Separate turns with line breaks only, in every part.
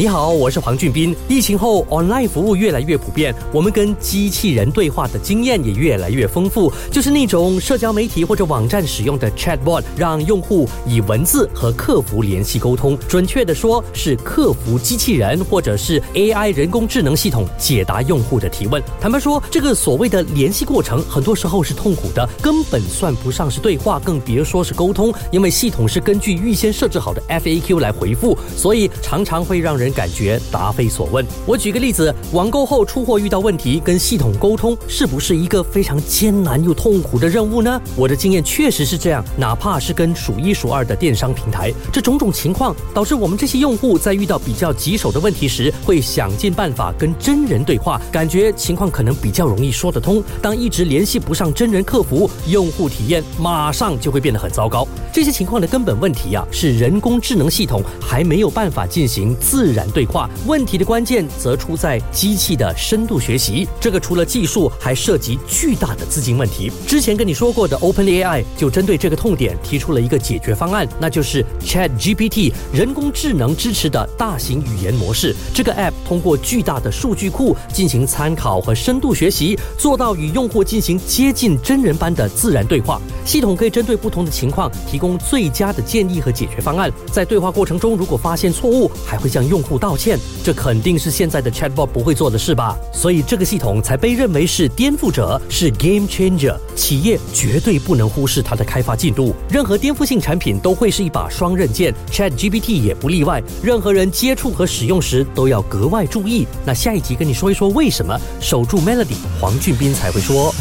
你好，我是黄俊斌。疫情后，online 服务越来越普遍，我们跟机器人对话的经验也越来越丰富。就是那种社交媒体或者网站使用的 chatbot，让用户以文字和客服联系沟通。准确的说，是客服机器人或者是 AI 人工智能系统解答用户的提问。坦白说，这个所谓的联系过程，很多时候是痛苦的，根本算不上是对话，更别说是沟通。因为系统是根据预先设置好的 FAQ 来回复，所以常常会让人。感觉答非所问。我举个例子，网购后出货遇到问题，跟系统沟通是不是一个非常艰难又痛苦的任务呢？我的经验确实是这样，哪怕是跟数一数二的电商平台，这种种情况导致我们这些用户在遇到比较棘手的问题时，会想尽办法跟真人对话，感觉情况可能比较容易说得通。当一直联系不上真人客服，用户体验马上就会变得很糟糕。这些情况的根本问题呀，是人工智能系统还没有办法进行自然。对话问题的关键则出在机器的深度学习，这个除了技术，还涉及巨大的资金问题。之前跟你说过的 OpenAI 就针对这个痛点提出了一个解决方案，那就是 ChatGPT 人工智能支持的大型语言模式。这个 App 通过巨大的数据库进行参考和深度学习，做到与用户进行接近真人般的自然对话。系统可以针对不同的情况提供最佳的建议和解决方案。在对话过程中，如果发现错误，还会向用户。道歉，这肯定是现在的 Chatbot 不会做的事吧？所以这个系统才被认为是颠覆者，是 Game Changer。企业绝对不能忽视它的开发进度。任何颠覆性产品都会是一把双刃剑，ChatGPT 也不例外。任何人接触和使用时都要格外注意。那下一集跟你说一说为什么守住 Melody，黄俊斌才会说。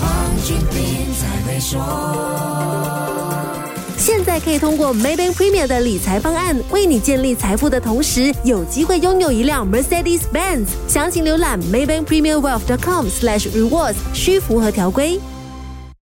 现在可以通过 Maybank Premier 的理财方案，为你建立财富的同时，有机会拥有一辆 Mercedes Benz。详情浏览 Maybank Premier Wealth.com/rewards，需符合条规。